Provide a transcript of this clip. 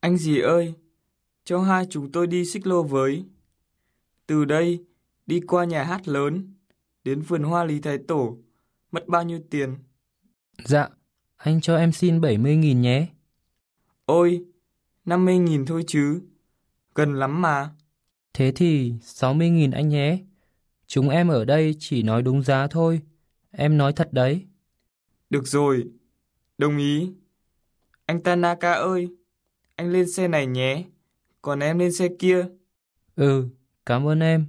Anh gì ơi, cho hai chúng tôi đi xích lô với. Từ đây, đi qua nhà hát lớn, đến vườn hoa Lý Thái Tổ, mất bao nhiêu tiền? Dạ, anh cho em xin 70.000 nhé. Ôi, 50.000 thôi chứ, gần lắm mà. Thế thì 60.000 anh nhé. Chúng em ở đây chỉ nói đúng giá thôi. Em nói thật đấy. Được rồi, đồng ý. Anh Tanaka ơi, anh lên xe này nhé, còn em lên xe kia. Ừ, cảm ơn em.